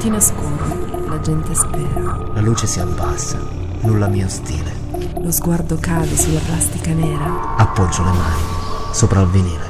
mattine scorrono, la gente spera. La luce si abbassa, nulla mio stile. Lo sguardo cade sulla plastica nera. Appoggio le mani sopra il vinile.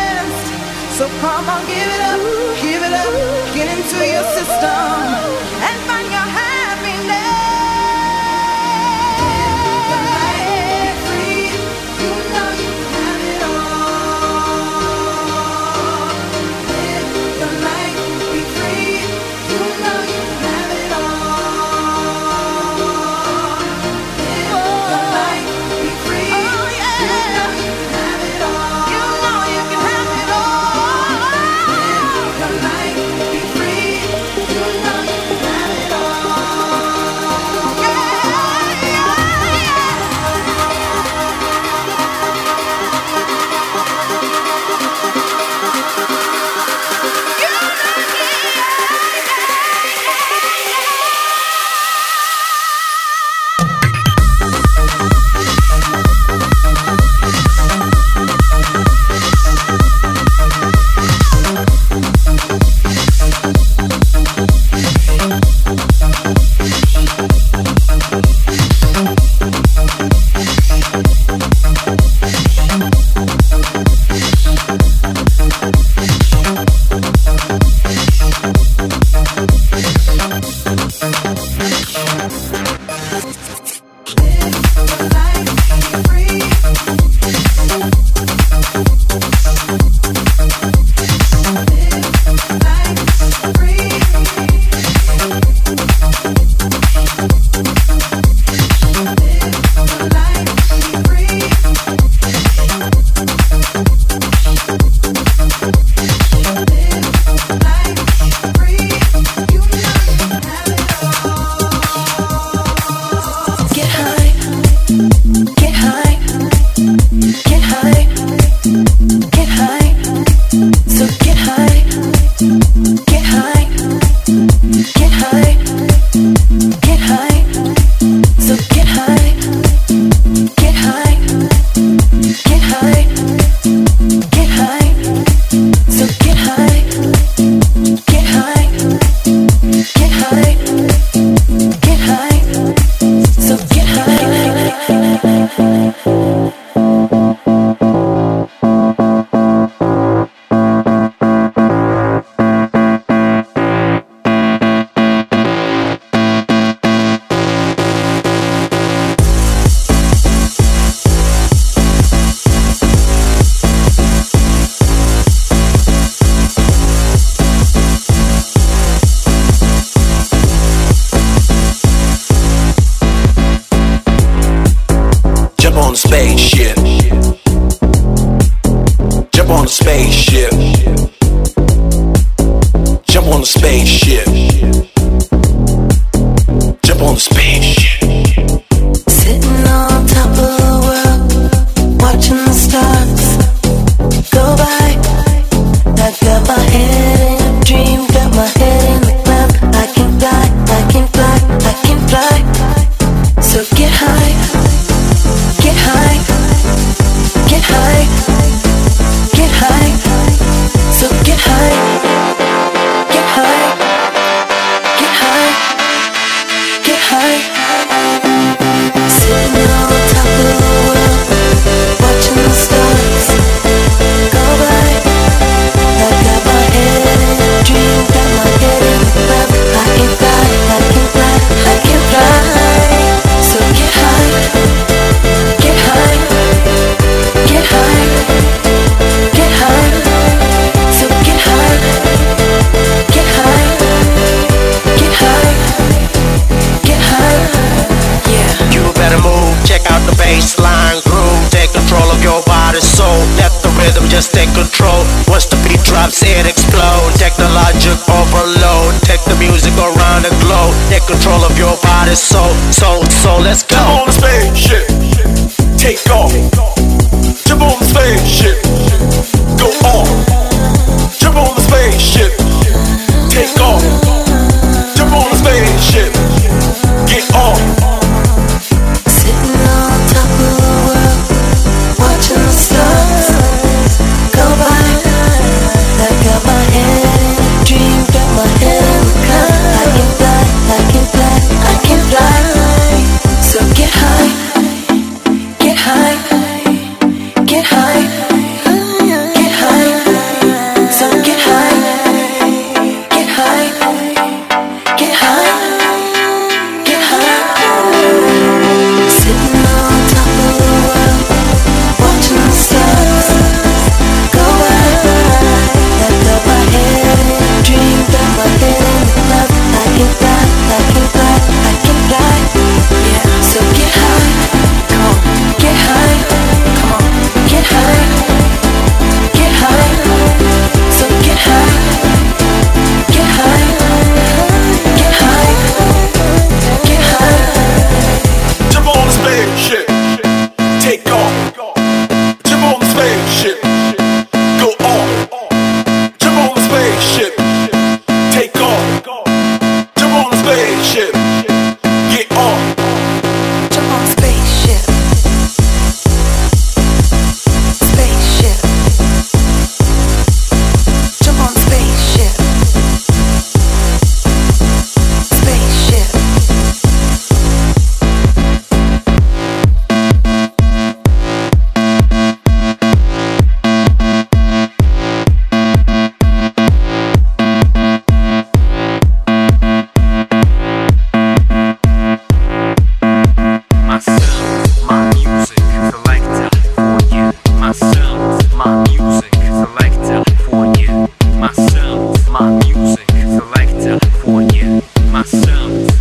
So come on, give it up, give it up, get into your system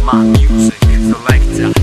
My music selector.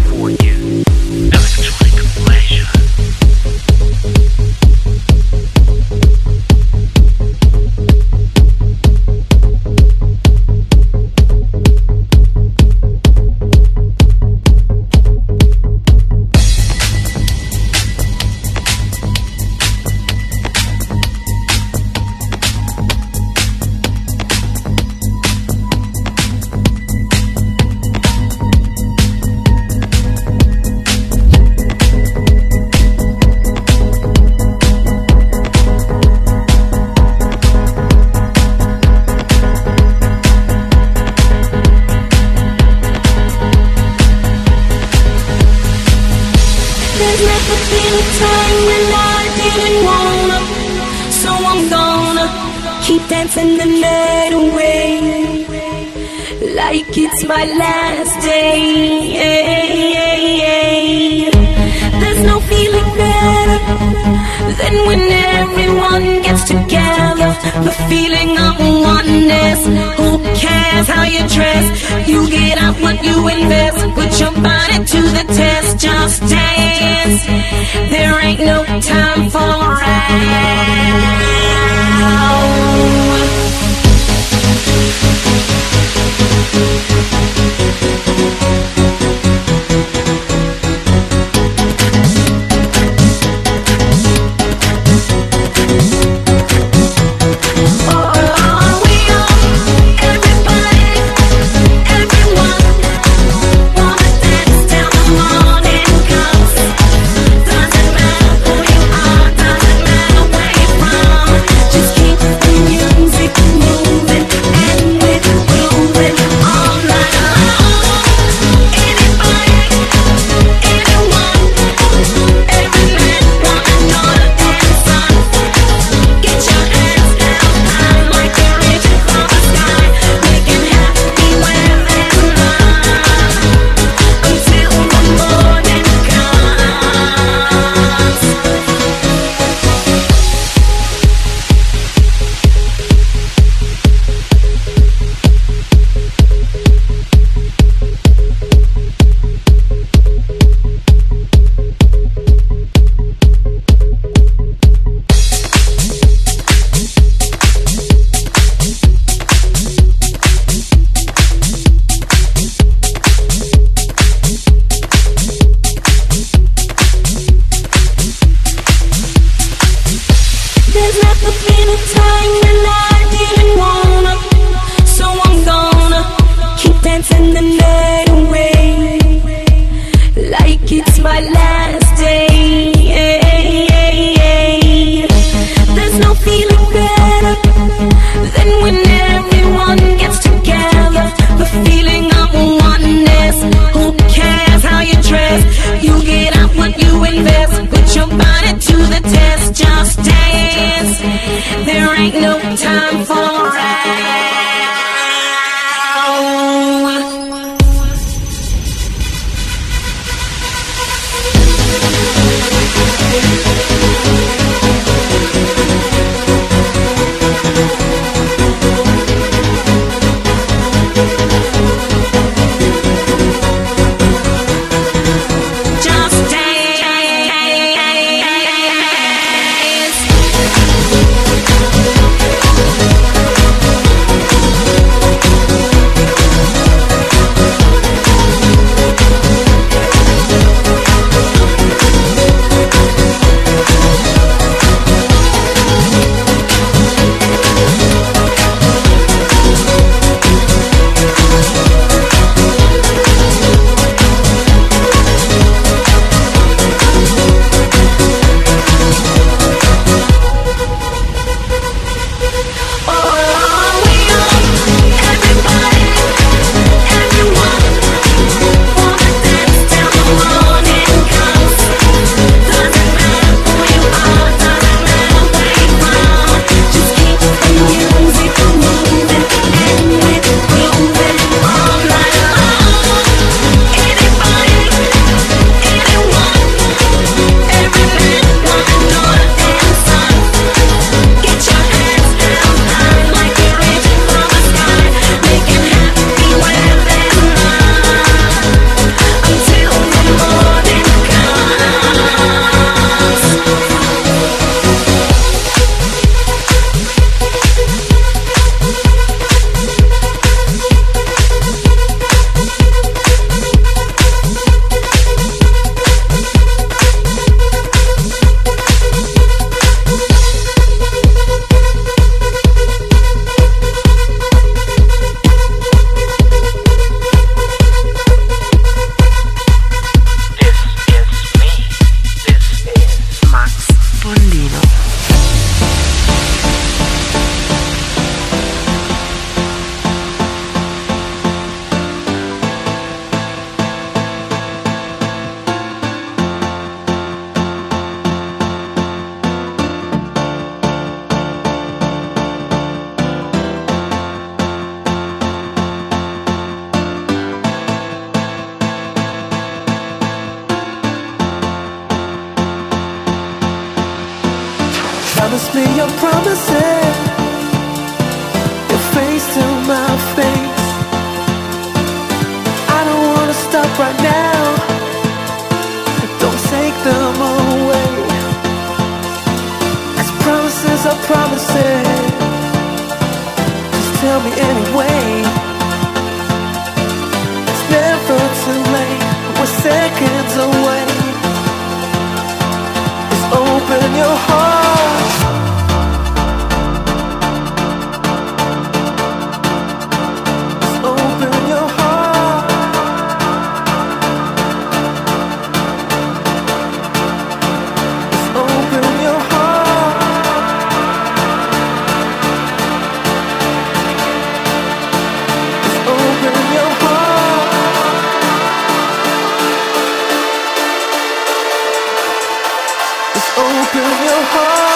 hold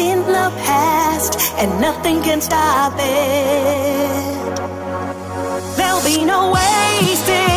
in the past, and nothing can stop it. There'll be no wasting.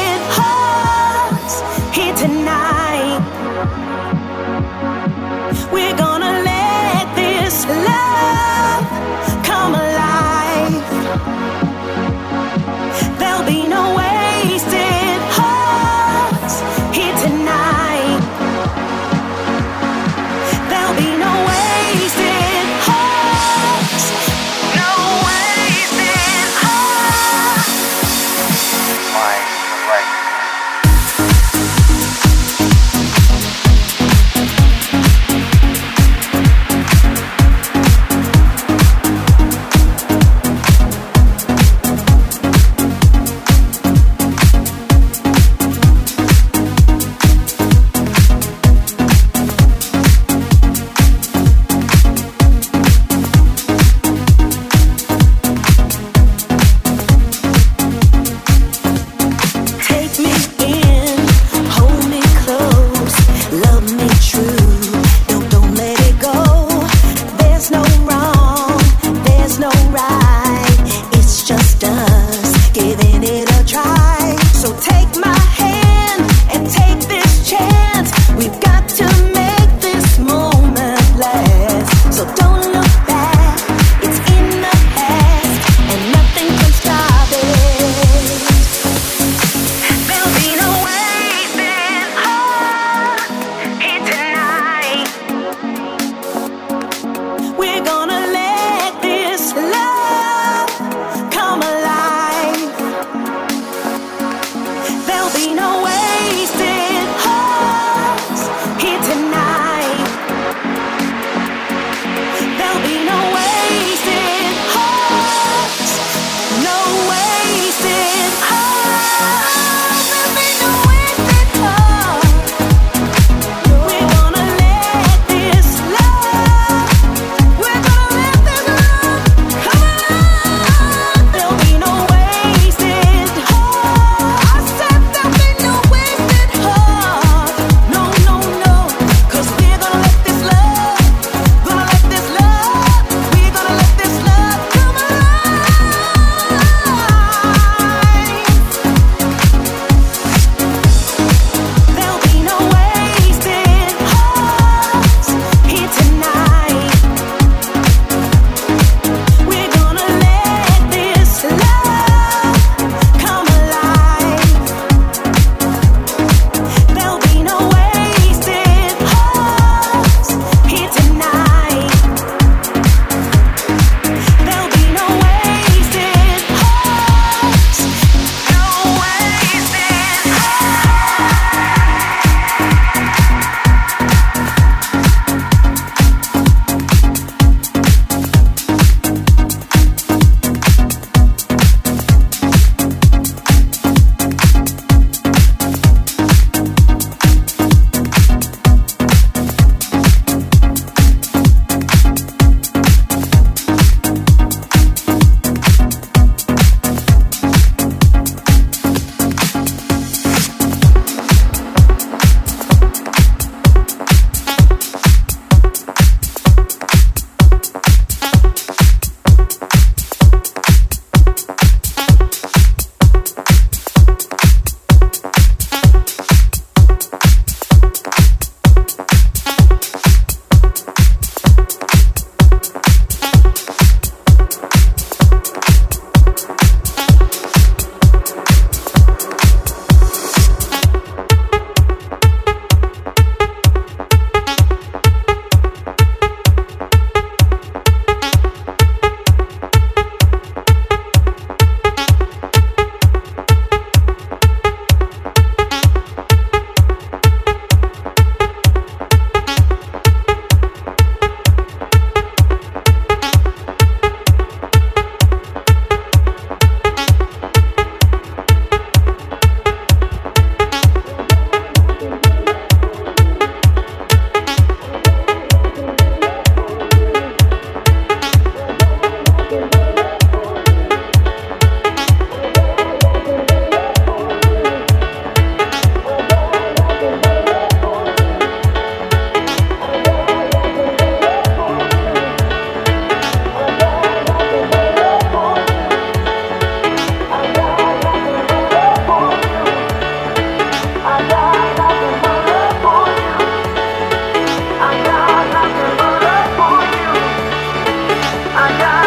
I got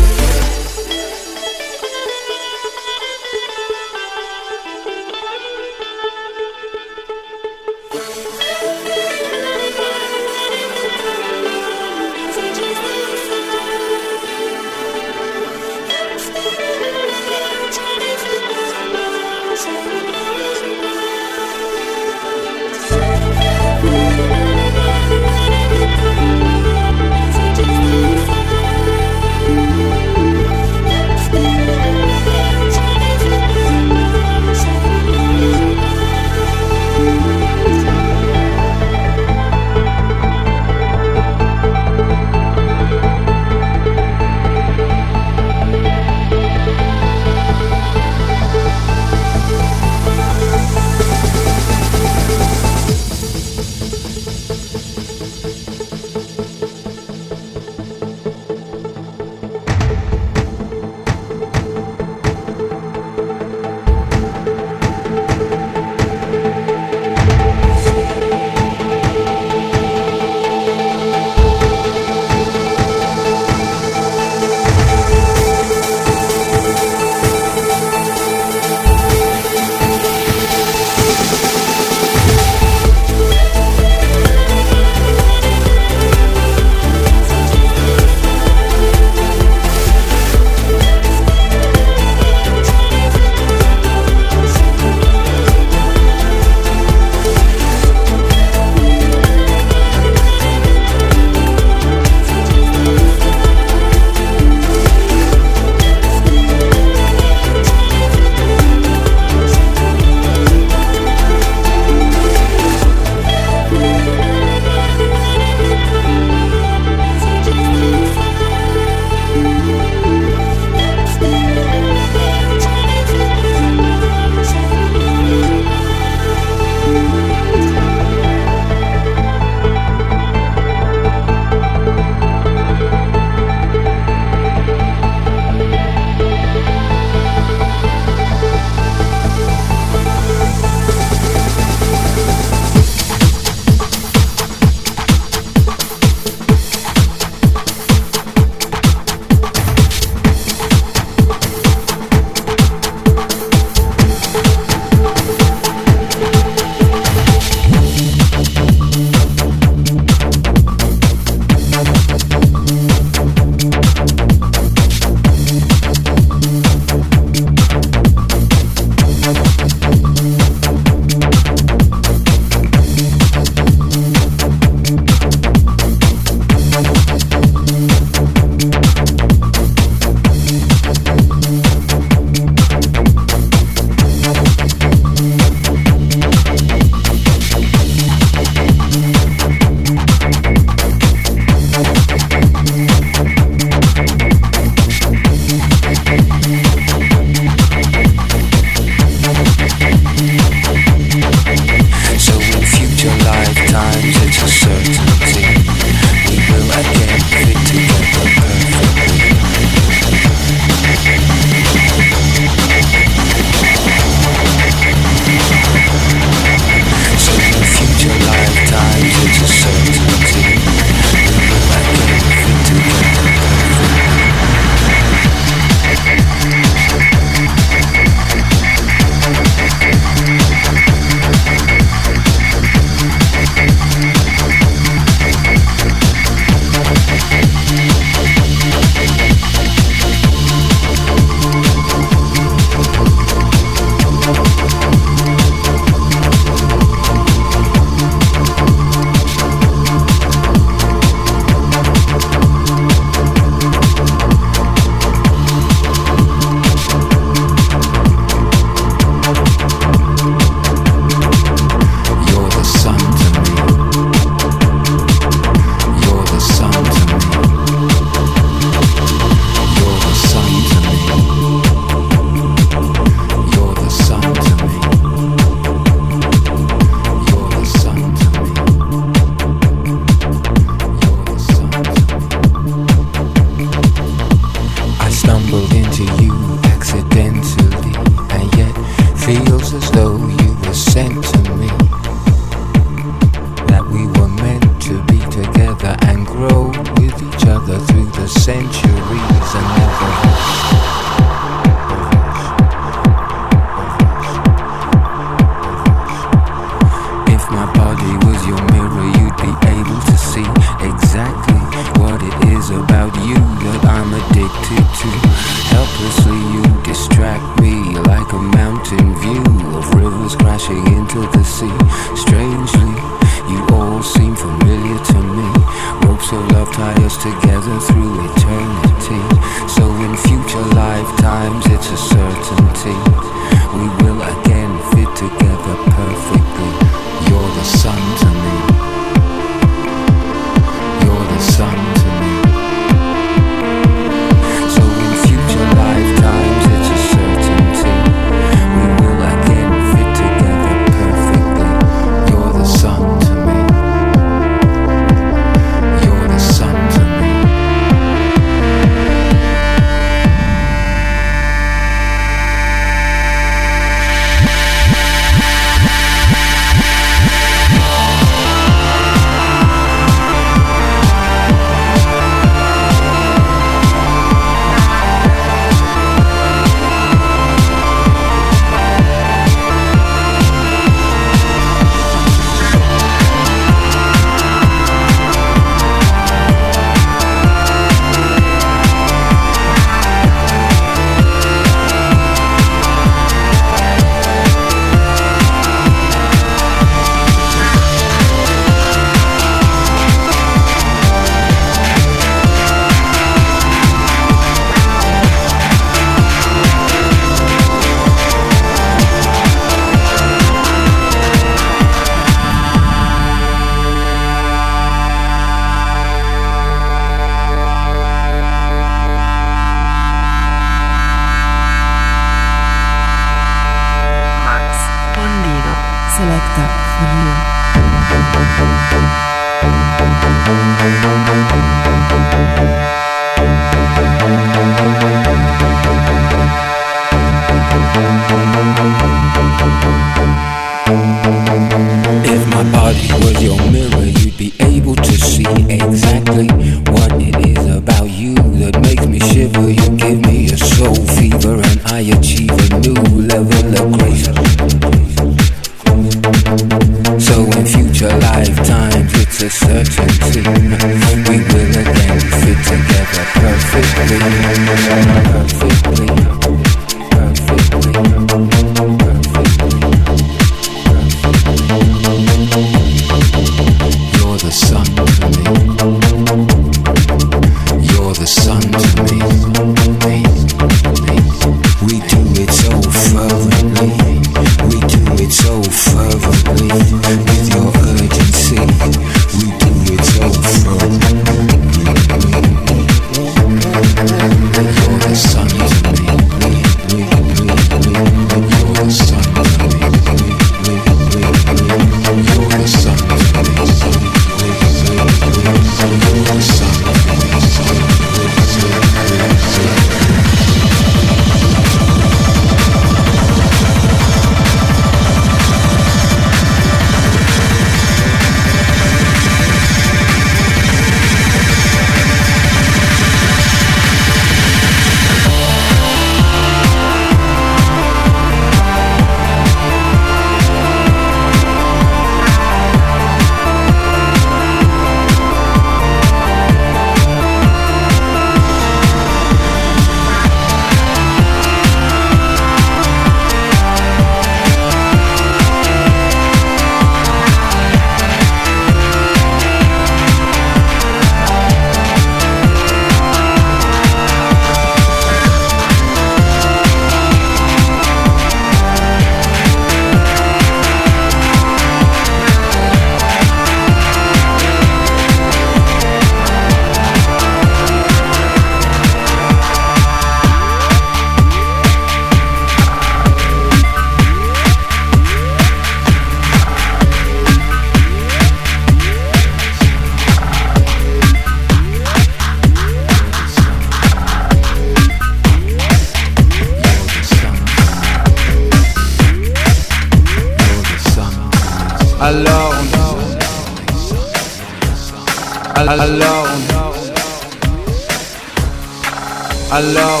Alors,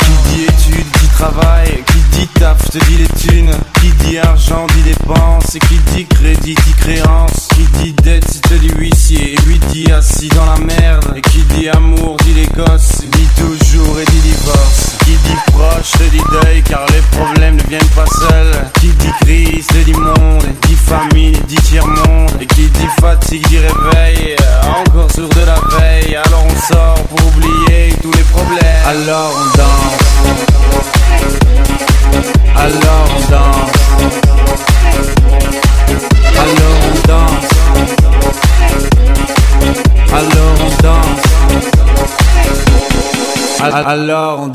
qui dit études dit travail, qui dit taf te dit les thunes, qui dit argent dit dépense, et qui dit crédit dit créance, qui dit dette te dit huissier, et lui dit assis dans la merde, et qui dit amour dit les gosses. Alors on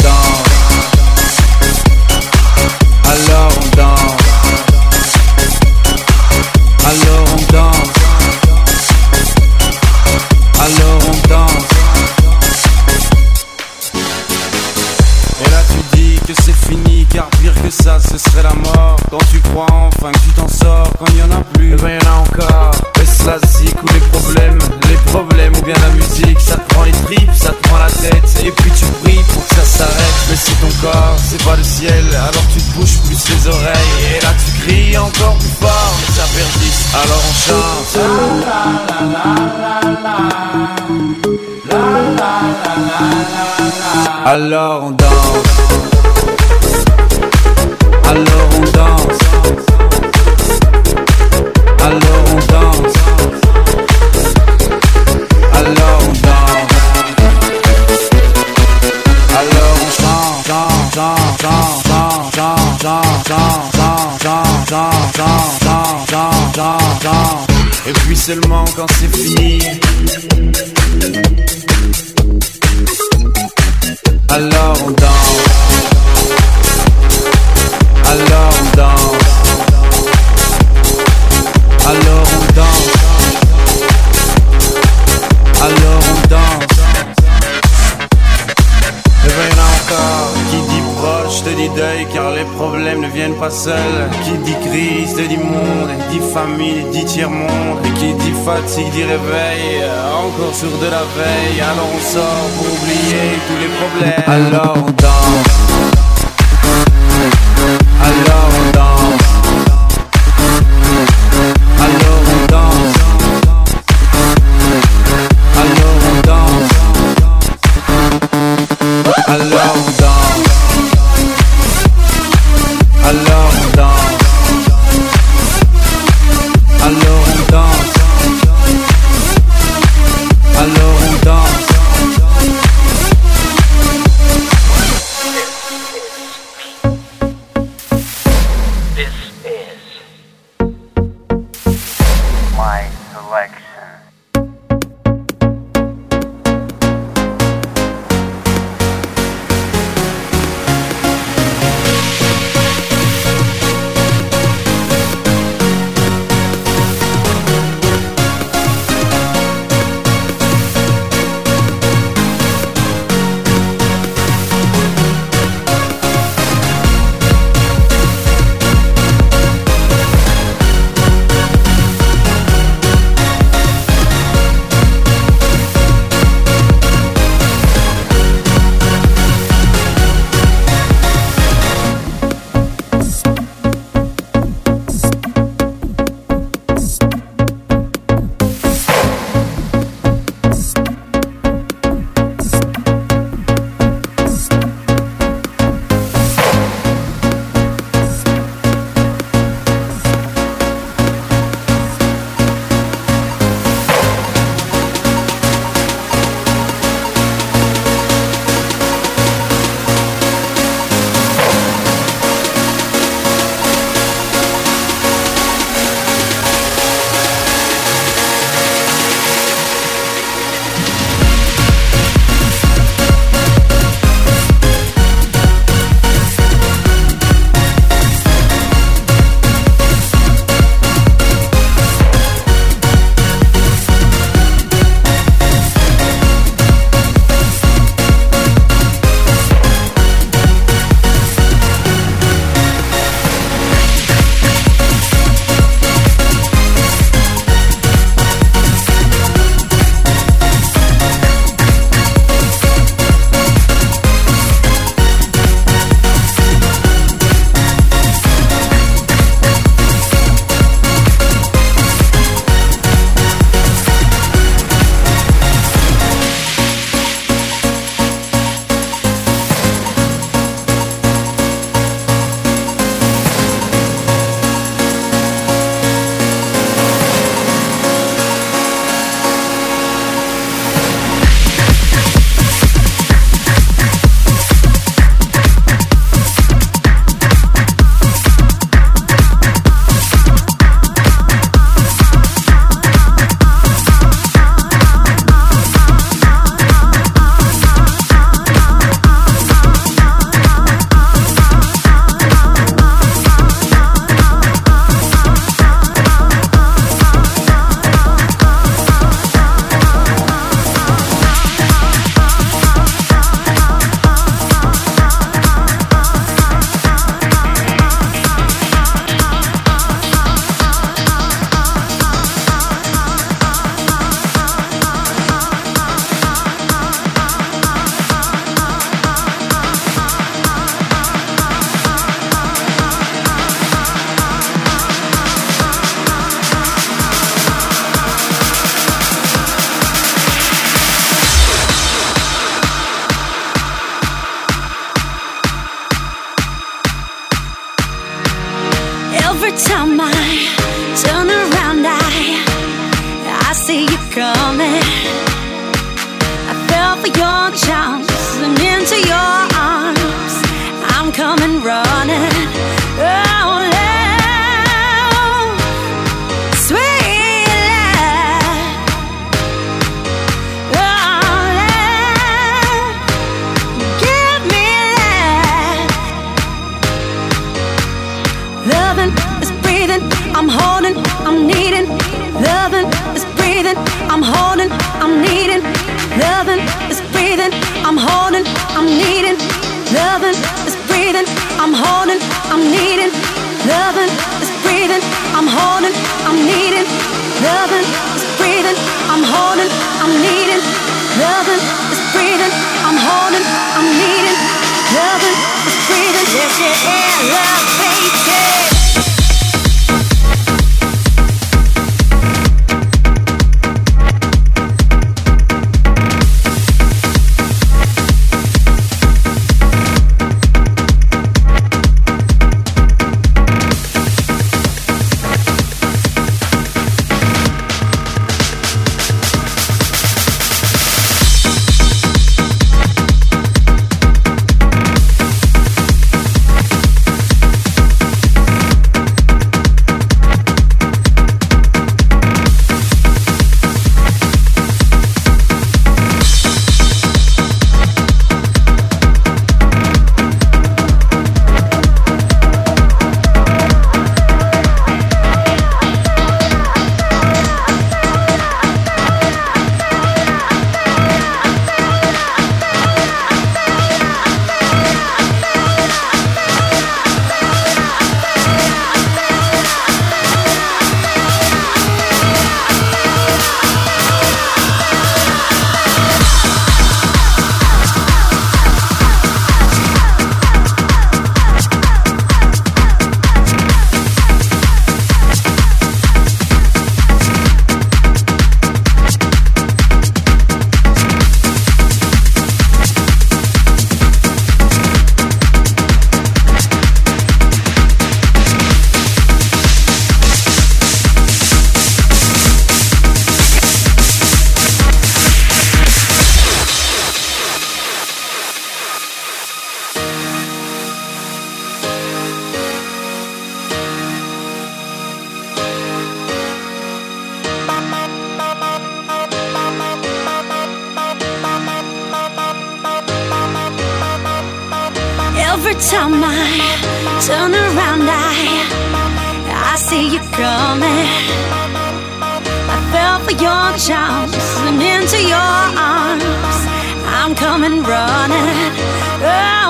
Alors on danse. Alors on danse. Alors on danse. Alors on danse. Alors on chante, chante, chante, chante, chante, chante, chante. Et puis seulement quand c'est Qui dit crise, dit monde, dit famille, dit tiers-monde Et qui dit fatigue, dit réveil, encore sur de la veille Alors on sort pour oublier tous les problèmes. Alors on danse see you from it. I fell for your charms and into your arms. I'm coming running. Oh.